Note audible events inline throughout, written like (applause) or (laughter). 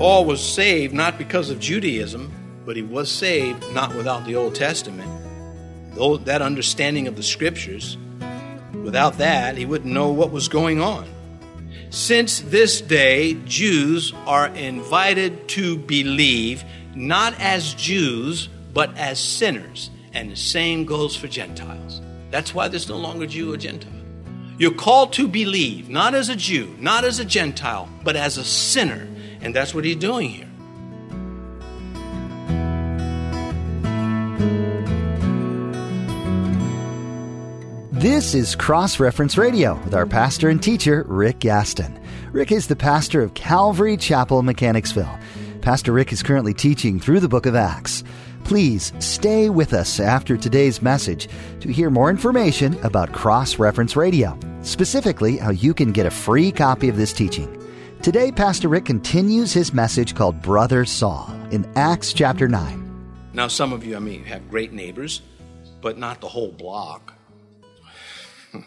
Paul was saved not because of Judaism, but he was saved not without the Old Testament. That understanding of the scriptures, without that, he wouldn't know what was going on. Since this day, Jews are invited to believe not as Jews, but as sinners. And the same goes for Gentiles. That's why there's no longer Jew or Gentile. You're called to believe, not as a Jew, not as a Gentile, but as a sinner. And that's what he's doing here. This is Cross Reference Radio with our pastor and teacher, Rick Gaston. Rick is the pastor of Calvary Chapel, Mechanicsville. Pastor Rick is currently teaching through the book of Acts. Please stay with us after today's message to hear more information about Cross Reference Radio, specifically how you can get a free copy of this teaching. Today, Pastor Rick continues his message called Brother Saul in Acts chapter 9. Now, some of you, I mean, have great neighbors, but not the whole block. (laughs)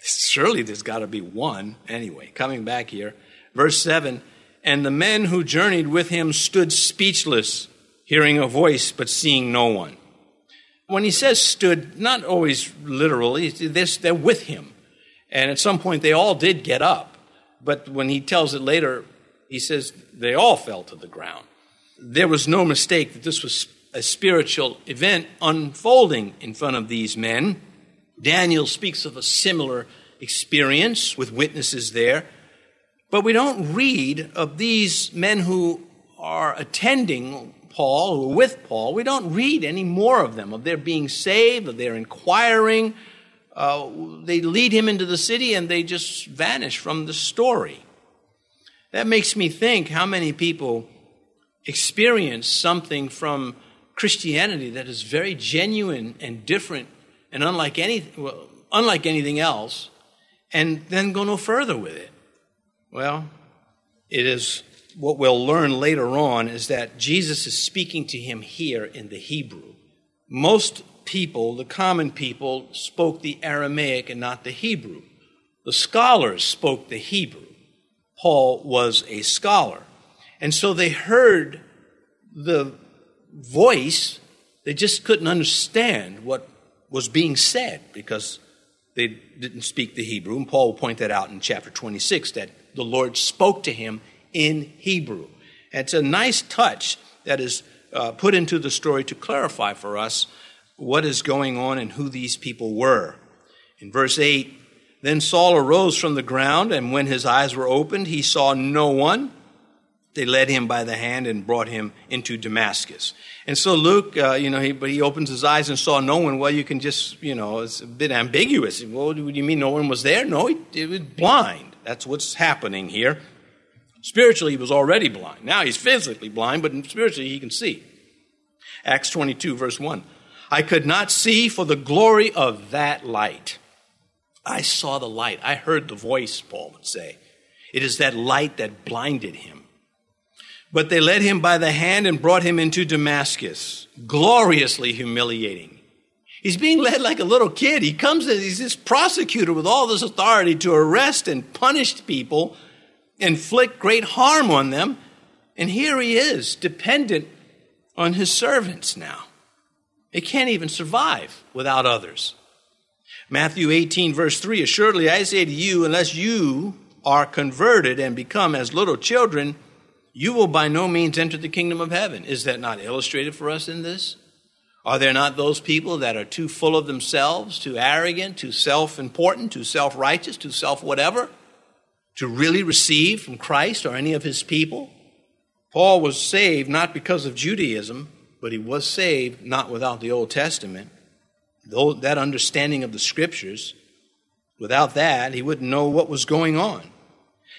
Surely there's got to be one. Anyway, coming back here, verse 7 And the men who journeyed with him stood speechless, hearing a voice, but seeing no one. When he says stood, not always literally, they're with him. And at some point, they all did get up. But when he tells it later, he says they all fell to the ground. There was no mistake that this was a spiritual event unfolding in front of these men. Daniel speaks of a similar experience with witnesses there. But we don't read of these men who are attending Paul, who are with Paul. We don't read any more of them, of their being saved, of their inquiring. Uh, they lead him into the city and they just vanish from the story. That makes me think how many people experience something from Christianity that is very genuine and different and unlike anything, well, unlike anything else, and then go no further with it. Well, it is what we'll learn later on is that Jesus is speaking to him here in the Hebrew. Most people, the common people, spoke the Aramaic and not the Hebrew. The scholars spoke the Hebrew. Paul was a scholar. And so they heard the voice, they just couldn't understand what was being said because they didn't speak the Hebrew. And Paul will point that out in chapter 26 that the Lord spoke to him in Hebrew. And it's a nice touch that is uh, put into the story to clarify for us what is going on and who these people were. In verse 8, then Saul arose from the ground, and when his eyes were opened, he saw no one they led him by the hand and brought him into Damascus. And so Luke, uh, you know, he, but he opens his eyes and saw no one. Well, you can just, you know, it's a bit ambiguous. Well, do you mean no one was there? No, he, he was blind. That's what's happening here. Spiritually, he was already blind. Now he's physically blind, but spiritually he can see. Acts 22, verse 1. I could not see for the glory of that light. I saw the light. I heard the voice, Paul would say. It is that light that blinded him. But they led him by the hand and brought him into Damascus, gloriously humiliating. He's being led like a little kid. He comes in, he's this prosecutor with all this authority to arrest and punish people, inflict great harm on them. And here he is, dependent on his servants now. He can't even survive without others. Matthew 18, verse 3 Assuredly I say to you, unless you are converted and become as little children, you will by no means enter the kingdom of heaven. Is that not illustrated for us in this? Are there not those people that are too full of themselves, too arrogant, too self important, too self righteous, too self whatever, to really receive from Christ or any of his people? Paul was saved not because of Judaism, but he was saved not without the Old Testament. That understanding of the scriptures, without that, he wouldn't know what was going on.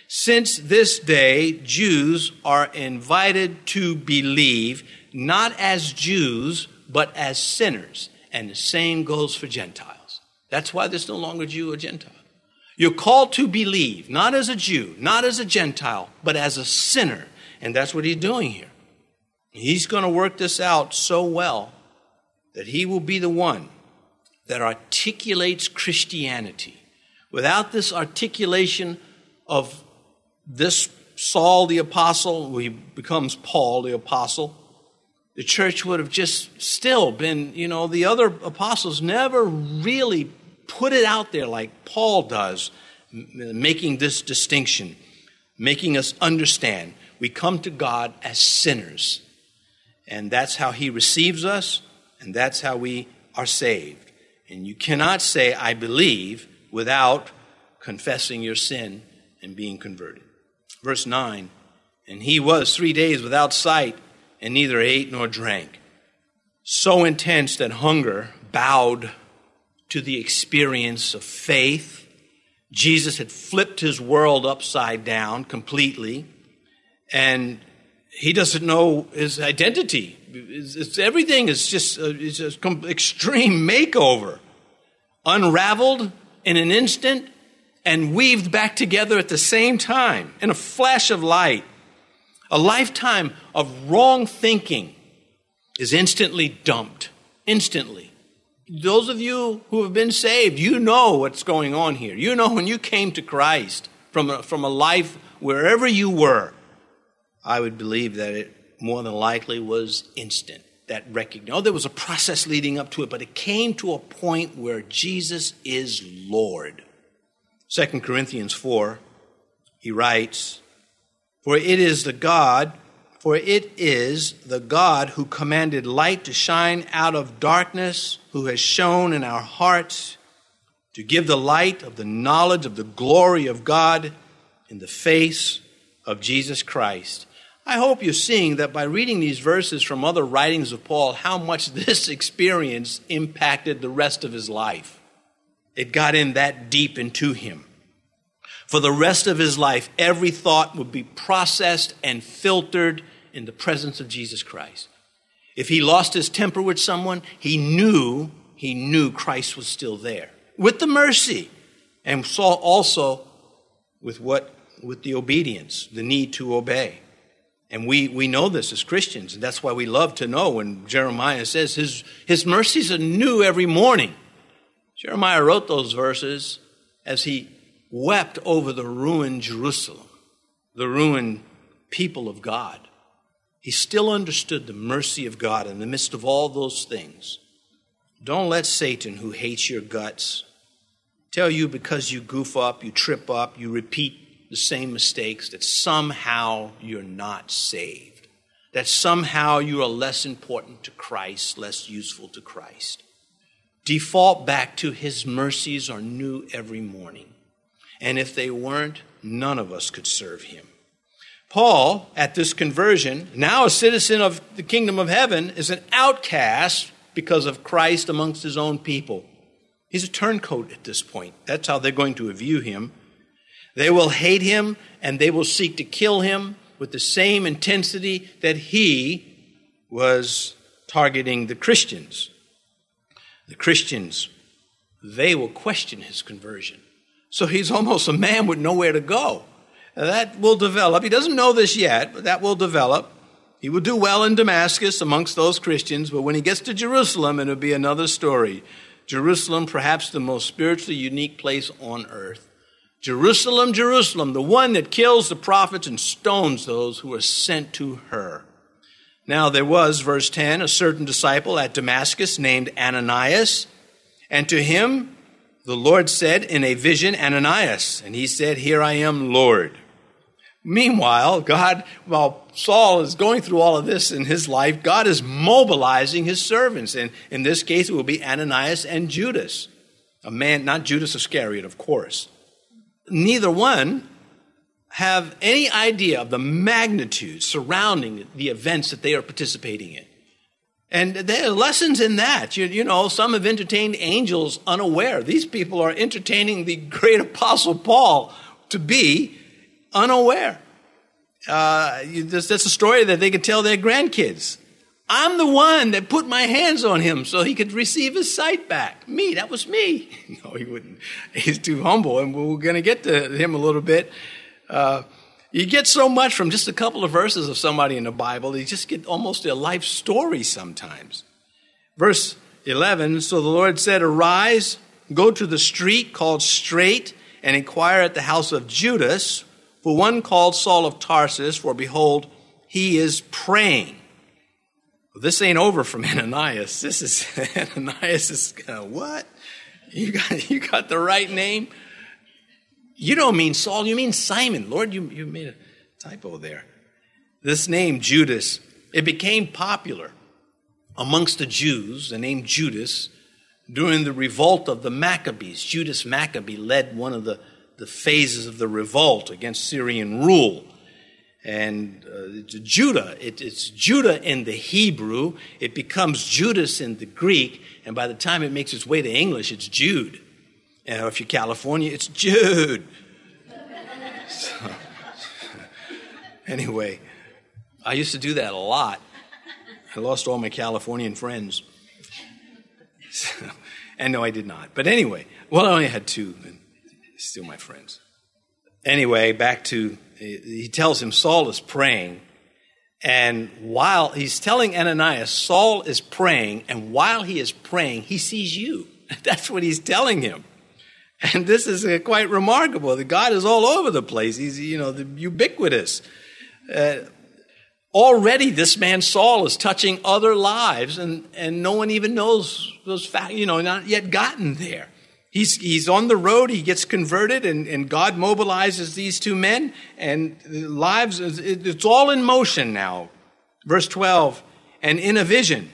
Since this day, Jews are invited to believe not as Jews, but as sinners. And the same goes for Gentiles. That's why there's no longer Jew or Gentile. You're called to believe, not as a Jew, not as a Gentile, but as a sinner. And that's what he's doing here. He's going to work this out so well that he will be the one that articulates Christianity. Without this articulation of this Saul the apostle, he becomes Paul the apostle, the church would have just still been, you know, the other apostles never really put it out there like Paul does, making this distinction, making us understand we come to God as sinners. And that's how he receives us, and that's how we are saved. And you cannot say, I believe, without confessing your sin and being converted. Verse 9 And he was three days without sight, and neither ate nor drank. So intense that hunger bowed to the experience of faith. Jesus had flipped his world upside down completely, and he doesn't know his identity. It's, it's, everything is just uh, it's a extreme makeover, unraveled in an instant and weaved back together at the same time in a flash of light. A lifetime of wrong thinking is instantly dumped. Instantly. Those of you who have been saved, you know what's going on here. You know when you came to Christ from a, from a life wherever you were, I would believe that it more than likely was instant. That recognition. Oh, there was a process leading up to it, but it came to a point where Jesus is Lord. 2 Corinthians 4, he writes, For it is the God, for it is the God who commanded light to shine out of darkness, who has shown in our hearts to give the light of the knowledge of the glory of God in the face of Jesus Christ. I hope you're seeing that by reading these verses from other writings of Paul, how much (laughs) this experience impacted the rest of his life. It got in that deep into him. For the rest of his life, every thought would be processed and filtered in the presence of Jesus Christ. If he lost his temper with someone, he knew, he knew Christ was still there with the mercy and saw also with what, with the obedience, the need to obey. And we, we know this as Christians, and that's why we love to know when Jeremiah says his, his mercies are new every morning. Jeremiah wrote those verses as he wept over the ruined Jerusalem, the ruined people of God. He still understood the mercy of God in the midst of all those things. Don't let Satan, who hates your guts, tell you because you goof up, you trip up, you repeat the same mistakes, that somehow you're not saved, that somehow you are less important to Christ, less useful to Christ. Default back to his mercies are new every morning. And if they weren't, none of us could serve him. Paul, at this conversion, now a citizen of the kingdom of heaven, is an outcast because of Christ amongst his own people. He's a turncoat at this point. That's how they're going to view him. They will hate him and they will seek to kill him with the same intensity that he was targeting the Christians. The Christians, they will question his conversion. So he's almost a man with nowhere to go. That will develop. He doesn't know this yet, but that will develop. He will do well in Damascus amongst those Christians, but when he gets to Jerusalem, it'll be another story. Jerusalem, perhaps the most spiritually unique place on earth. Jerusalem, Jerusalem, the one that kills the prophets and stones those who are sent to her. Now there was, verse 10, a certain disciple at Damascus named Ananias, and to him the Lord said in a vision, Ananias, and he said, Here I am, Lord. Meanwhile, God, while Saul is going through all of this in his life, God is mobilizing his servants. And in this case, it will be Ananias and Judas. A man, not Judas Iscariot, of course. Neither one have any idea of the magnitude surrounding the events that they are participating in. And there are lessons in that. You, you, know, some have entertained angels unaware. These people are entertaining the great (laughs) apostle Paul to be unaware. Uh, that's, that's a story that they could tell their grandkids. I'm the one that put my hands on him so he could receive his sight back. Me, that was me. (laughs) no, he wouldn't. He's too humble, and we're going to get to him a little bit. Uh, you get so much from just a couple of verses of somebody in the Bible, you just get almost a life story sometimes. Verse 11 So the Lord said, Arise, go to the street called Straight, and inquire at the house of Judas for one called Saul of Tarsus, for behold, he is praying. This ain't over from (laughs) Ananias. This is (laughs) Ananias is uh, what? You got (laughs) you got the right name. You don't mean Saul, you mean Simon. Lord, you, you made a typo there. This name, Judas, it became popular amongst the Jews, the name Judas, during the revolt of the Maccabees. Judas Maccabee led one of the, the phases of the revolt against Syrian rule. And uh, Judah, it, it's Judah in the Hebrew, it becomes Judas in the Greek, and by the time it makes its way to English, it's Jude. And if you're California, it's Jude. (laughs) So, (laughs) anyway, I used to do that a lot. I lost all my Californian friends. (laughs) And no, I did not. But anyway, well, I only had two, and still my friends. Anyway, back to, he tells him Saul is praying. And while he's telling Ananias, Saul is praying, and while he is praying, he sees you. (laughs) That's what he's telling him. And this is uh, quite remarkable. The God is all over the place. He's, you know, the ubiquitous. Uh, already this man Saul is touching other lives and, and no one even knows those facts, you know, not yet gotten there. He's, he's on the road, he gets converted, and, and God mobilizes these two men, and lives, it's all in motion now. Verse 12, and in a vision,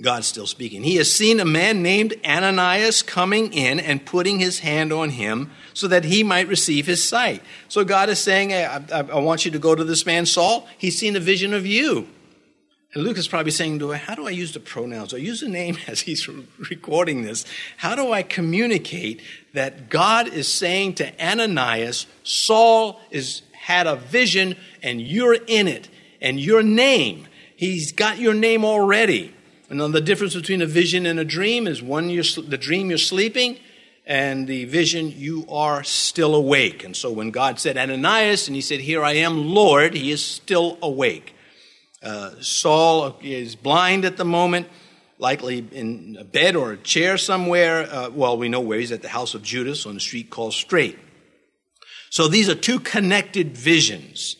God's still speaking. He has seen a man named Ananias coming in and putting his hand on him so that he might receive his sight. So God is saying, I, I, want you to go to this man Saul. He's seen a vision of you. And Luke is probably saying, how do I use the pronouns? I use the name (laughs) as he's recording this. How do I communicate that God is saying to Ananias, Saul is had a vision and you're in it and your name. He's got your name already. And the difference between a vision and a dream is one, you're, the dream you're sleeping, and the vision you are still awake. And so when God said Ananias, and he said, Here I am, Lord, he is still awake. Uh, Saul is blind at the moment, likely in a bed or a chair somewhere. Uh, well, we know where he's at the house of Judas on the street called Straight. So these are two connected visions.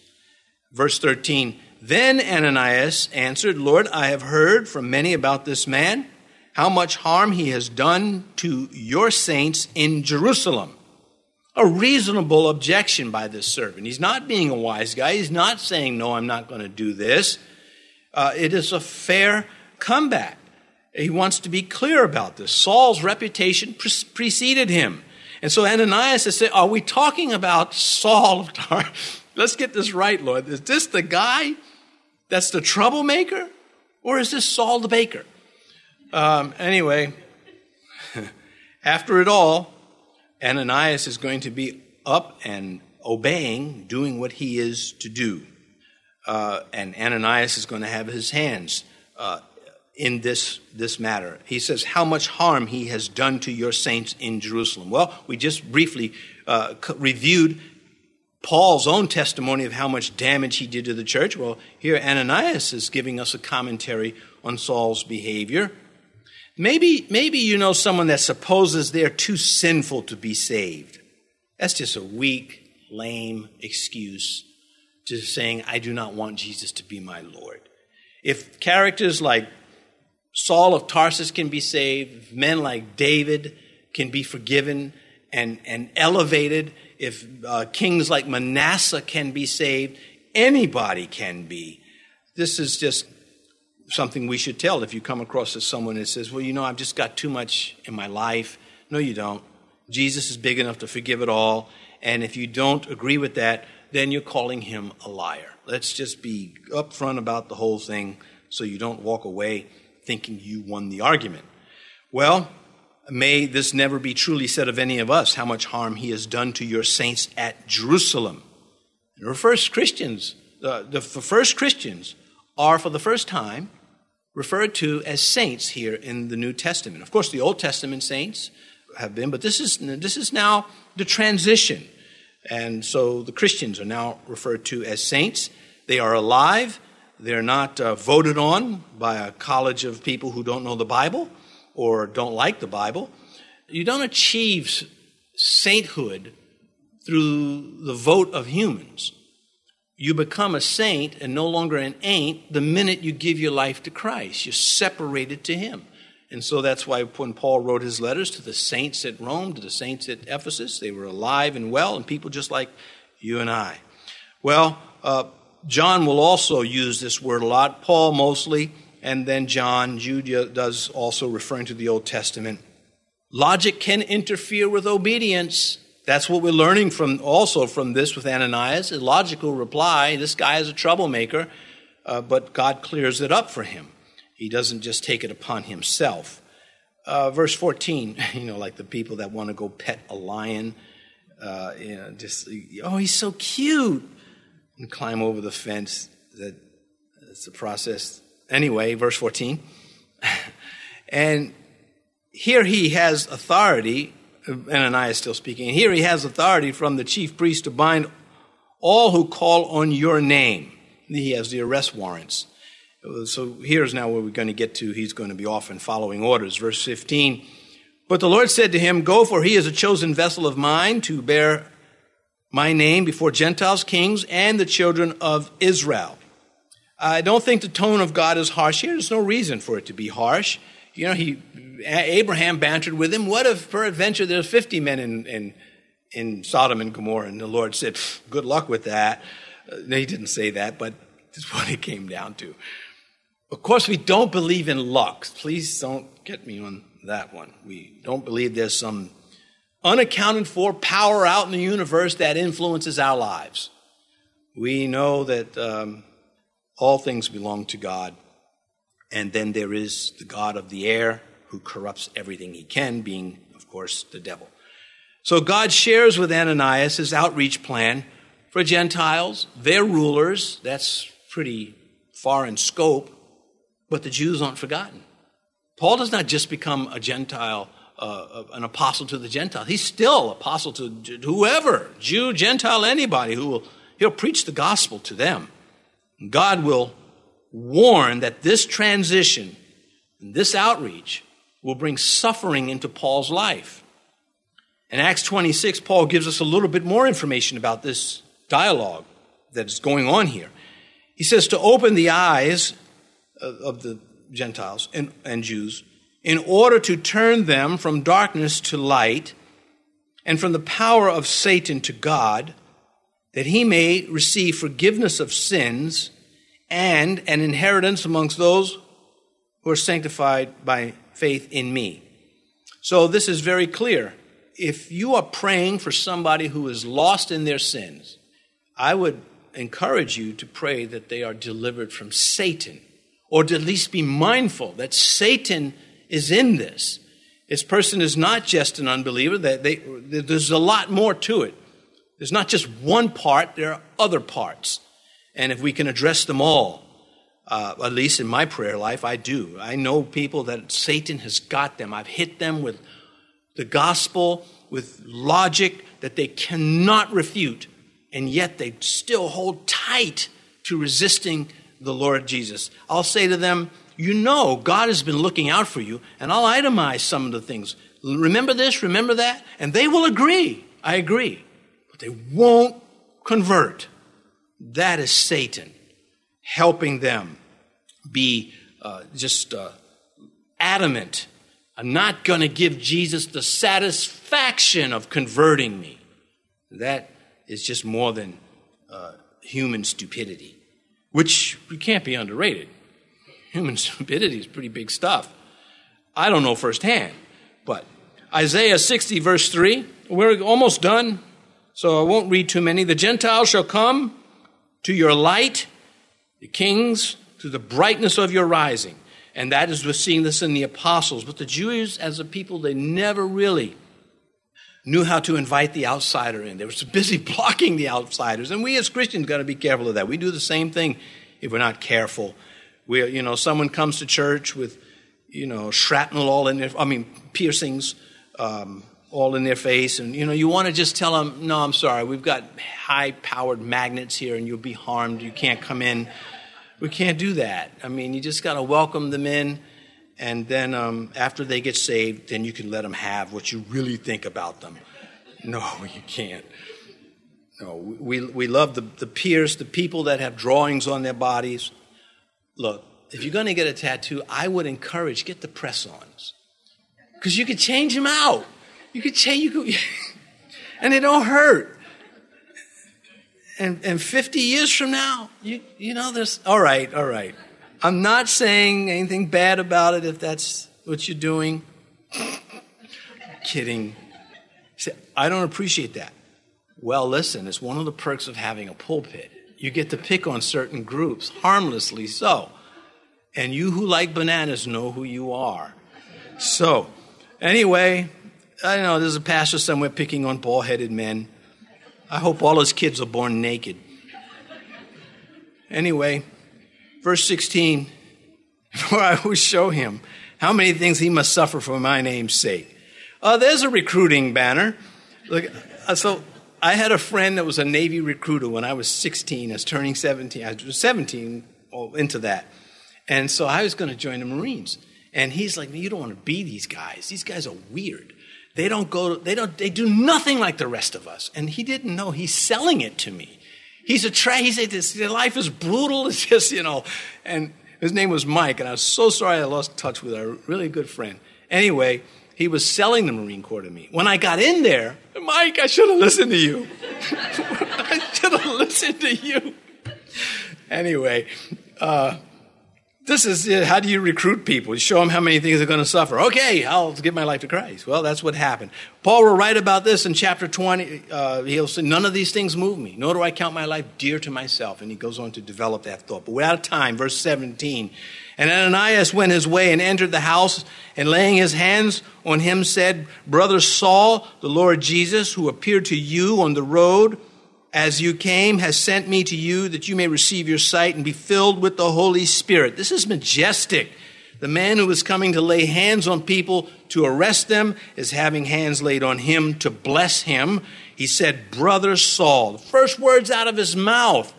Verse 13 then Ananias answered, Lord, I have heard from many about this man, how much harm he has done to your saints in Jerusalem. A reasonable objection by this servant. He's not being a wise guy. He's not saying, No, I'm not going to do this. Uh, it is a fair comeback. He wants to be clear about this. Saul's reputation pre- preceded him. And so Ananias is saying, Are we talking about Saul of Tarsus? (laughs) Let's get this right, Lord. Is this the guy that's the troublemaker? Or is this Saul the baker? Um, anyway, (laughs) after it all, Ananias is going to be up and obeying, doing what he is to do. Uh, and Ananias is going to have his hands uh, in this, this matter. He says, How much harm he has done to your saints in Jerusalem. Well, we just briefly uh, reviewed Paul's own testimony of how much damage he did to the church. Well, here Ananias is giving us a commentary on Saul's behavior. Maybe, maybe you know someone that supposes they're too sinful to be saved. That's just a weak, lame excuse to saying, I do not want Jesus to be my Lord. If characters like Saul of Tarsus can be saved, men like David can be forgiven and, and elevated, if uh, kings like Manasseh can be saved, anybody can be. This is just something we should tell if you come across as someone that says, Well, you know, I've just got too much in my life. No, you don't. Jesus is big enough to forgive it all. And if you don't agree with that, then you're calling him a liar. Let's just be upfront about the whole thing so you don't walk away thinking you won the argument. Well, May this never be truly said of any of us, how much harm he has done to your saints at Jerusalem. The first Christians, uh, the first Christians are for the first time referred to as saints here in the New Testament. Of course, the Old Testament saints have been, but this is, this is now the transition. And so the Christians are now referred to as saints. They are alive. They're not uh, voted on by a college of people who don't know the Bible or don't like the Bible. You don't achieve sainthood through the vote of humans. You become a saint and no longer an ain't the minute you give your life to Christ. You're separated to Him. And so that's why when Paul wrote his letters to the saints at Rome, to the saints at Ephesus, they were alive and well and people just like you and I. Well, uh, John will also use this word a lot, Paul mostly, and then John. Jude does also referring to the Old Testament. Logic can interfere with obedience. That's what we're learning from also from this with Ananias. A logical reply this guy is a troublemaker, uh, but God clears it up for him. He doesn't just take it upon himself. Uh, verse 14, (laughs) you know, like the people that want to go pet a lion, uh, you know, just, oh, he's so cute, and climb over the fence. That, that's the process. Anyway, verse 14. (laughs) and here he has authority, Ananias still speaking, and here he has authority from the chief priest to bind all who call on your name. He has the arrest warrants. So here's now where we're going to get to. He's going to be off and following orders. Verse 15. But the Lord said to him, Go, for he is a chosen vessel of mine to bear my name before Gentiles, kings, and the children of Israel. I don't think the tone of God is harsh here. There's no reason for it to be harsh. You know, he Abraham bantered with him. What if peradventure there's 50 men in, in, in Sodom and Gomorrah? And the Lord said, Good luck with that. Uh, he didn't say that, but (laughs) that's what it came down to. Of course, we don't believe in luck. Please don't get me on that one. We don't believe there's some unaccounted for power out in the universe that influences our lives. We know that um, all things belong to God, and then there is the God of the air who corrupts everything he can, being, of course, the devil. So God shares with Ananias his outreach plan for Gentiles, their rulers. That's pretty far in scope but the Jews aren't forgotten. Paul does not just become a Gentile, uh, an apostle to the Gentiles. He's still apostle to whoever, Jew, Gentile, anybody who will, he'll preach the gospel to them. God will warn that this transition, and this outreach, will bring suffering into Paul's life. In Acts 26, Paul gives us a little bit more information about this dialogue that is going on here. He says to open the eyes of the Gentiles and, and Jews in order to turn them from darkness to light and from the power of Satan to God, that he may receive forgiveness of sins and an inheritance amongst those who are sanctified by faith in me. So this is very clear. If you are praying for somebody who is lost in their sins, I would encourage you to pray that they are delivered from Satan or to at least be mindful that Satan is in this. This person is not just an unbeliever. They, they, there's a lot more to it. There's not just one part, there are other parts. And if we can address them all, uh, at least in my prayer life, I do. I know people that Satan has got them. I've hit them with the gospel, with logic that they cannot refute, and yet they still hold tight to resisting the Lord Jesus. I'll say to them, You know, God has been looking out for you, and I'll itemize some of the things. Remember this, remember that, and they will agree. I agree. But they won't convert. That is Satan helping them be uh, just uh, adamant. I'm not going to give Jesus the satisfaction of converting me. That is just more than uh, human stupidity which we can't be underrated. Human (laughs) stupidity is pretty big stuff. I don't know firsthand, but Isaiah 60, verse 3, we're almost done, so I won't read too many. The Gentiles shall come to your light, the kings to the brightness of your rising. And that is, we're seeing this in the apostles. But the Jews, as a people, they never really knew how to invite the outsider in. They were so busy (laughs) blocking the outsiders. And we as Christians got to be careful of that. We do the same thing if we're not careful. We, you know, someone comes to church with, you know, shrapnel all in their, I mean, piercings um, all in their face. And, you know, you want to just tell them, no, I'm sorry, we've got high powered magnets here and you'll be harmed. You can't come in. We can't do that. I mean, you just got to welcome them in and then um, after they get saved, then you can let them have what you really think about them. No, (laughs) you can't. No, we, we love the, the peers, the people that have drawings on their bodies. Look, if you're going to get a tattoo, I would encourage get the press-ons because you could change them out. You could change, you could, (laughs) and it don't hurt. And, and 50 years from now, you, you know, there's, all right, all right. I'm not saying anything bad about it if that's what you're doing. (laughs) Kidding. I don't appreciate that. Well, listen, it's one of the perks of having a pulpit. You get to pick on certain groups, harmlessly so. And you who like bananas know who you are. So, anyway, I know there's a pastor somewhere picking on bald headed men. I hope all his kids are born naked. Anyway, verse 16 (laughs) For I will show him how many things he must suffer for my name's sake. Uh, there's a recruiting banner. Look, uh, so I had a friend that was a Navy recruiter when I was 16. I was turning 17. I was 17 into that. And so I was going to join the Marines. And he's like, you don't want to be these guys. These guys are weird. They don't go, they don't, they do nothing like the rest of us. And he didn't know. He's selling it to me. He's a tra- he said, their life is brutal. (laughs) It's just, you know, and his name was Mike. And I was so sorry I lost touch with a really good friend. Anyway, he was selling the Marine Corps to me. When I got in there, Mike, I should have listened to you. (laughs) I should have listened to you. Anyway, uh, this is uh, how do you recruit people? You show them how many things they're going to suffer. Okay, I'll give my life to Christ. Well, that's what happened. Paul will write about this in chapter 20. Uh, he'll say, None of these things move me, nor do I count my life dear to myself. And he goes on to develop that thought. But we're out of time. Verse 17. And Ananias went his way and entered the house, and laying his hands on him, said, Brother Saul, the Lord Jesus, who appeared to you on the road as you came, has sent me to you that you may receive your sight and be filled with the Holy Spirit. This is majestic. The man who is coming to lay hands on people to arrest them is having hands laid on him to bless him. He said, Brother Saul. The first words out of his mouth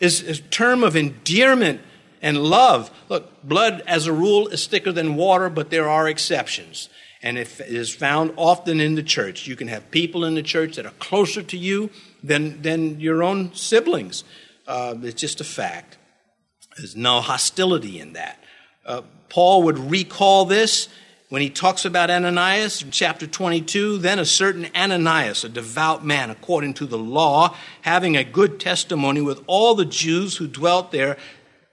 is a term of endearment and love. Look, blood as a rule is thicker than water, but there are exceptions. And it is found often in the church. You can have people in the church that are closer to you than, than your own siblings. Uh, it's just a fact. There's no hostility in that. Uh, Paul would recall this when he talks about Ananias in chapter 22. Then a certain Ananias, a devout man according to the law, having a good testimony with all the Jews who dwelt there,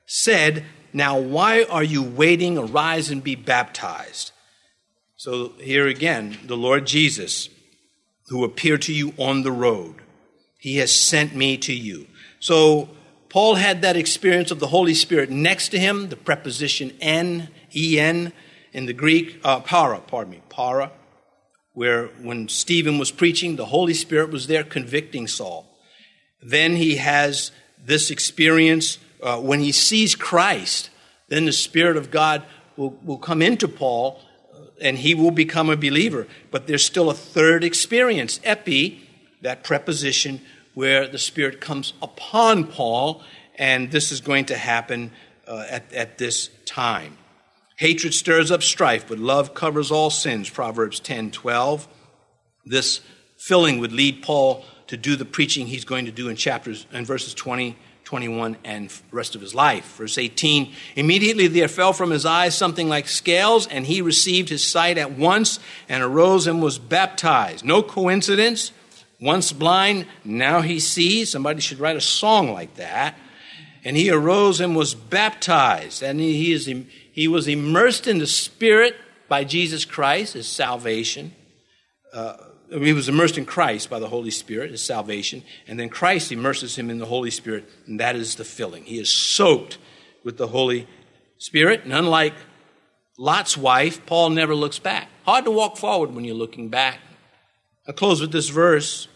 said, Now why are you waiting? Arise and be baptized. So here again, the Lord Jesus, who appeared to you on the road, he has sent me to you. So Paul had that experience of the Holy Spirit next to him, the preposition en, en in the Greek, uh, para, pardon me, para, where when Stephen was preaching, the Holy Spirit was there convicting Saul. Then he has this experience uh, when he sees Christ, then the Spirit of God will, will come into Paul uh, and he will become a believer. But there's still a third experience, epi, that preposition where the Spirit comes upon Paul, and this is going to happen uh, at, at this time. Hatred stirs up strife, but love covers all sins, Proverbs 10 12. This filling would lead Paul to do the preaching he's going to do in chapters and verses 20 21 and rest of his life. Verse 18 Immediately there fell from his eyes something like scales, and he received his sight at once and arose and was baptized. No coincidence. Once blind, now he sees. Somebody should write a song like that. And he arose and was baptized. And he, is, he was immersed in the Spirit by Jesus Christ, his salvation. Uh, he was immersed in Christ by the Holy Spirit, his salvation, and then Christ immerses him in the Holy Spirit, and that is the filling. He is soaked with the Holy Spirit, and unlike Lot's wife, Paul never looks back. Hard to walk forward when you're looking back. I close with this verse.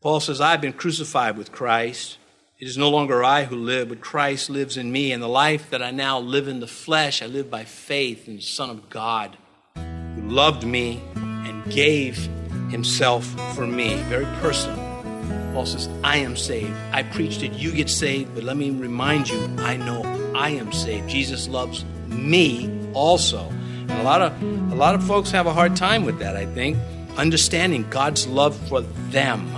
Paul says, I've been crucified with Christ. It is no longer I who live, but Christ lives in me. And the life that I now live in the flesh, I live by faith in the Son of God, who loved me and gave himself for me. Very personal. Paul says, I am saved. I preach that you get saved, but let me remind you, I know I am saved. Jesus loves me also. And a lot of a lot of folks have a hard time with that, I think, understanding God's love for them.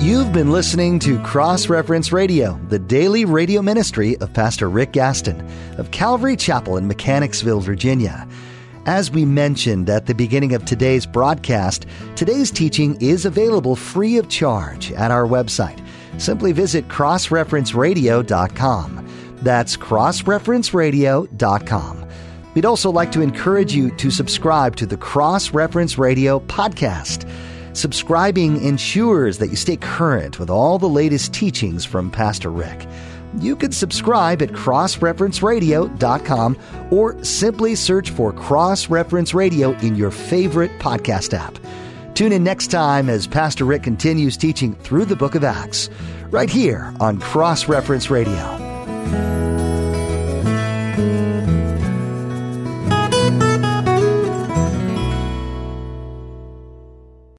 You've been listening to Cross Reference Radio, the daily radio ministry of Pastor Rick Gaston of Calvary Chapel in Mechanicsville, Virginia. As we mentioned at the beginning of today's broadcast, today's teaching is available free of charge at our website. Simply visit crossreferenceradio.com. That's crossreferenceradio.com. We'd also like to encourage you to subscribe to the Cross Reference Radio podcast. Subscribing ensures that you stay current with all the latest teachings from Pastor Rick. You can subscribe at crossreferenceradio.com or simply search for Cross Reference Radio in your favorite podcast app. Tune in next time as Pastor Rick continues teaching through the book of Acts, right here on Cross Reference Radio.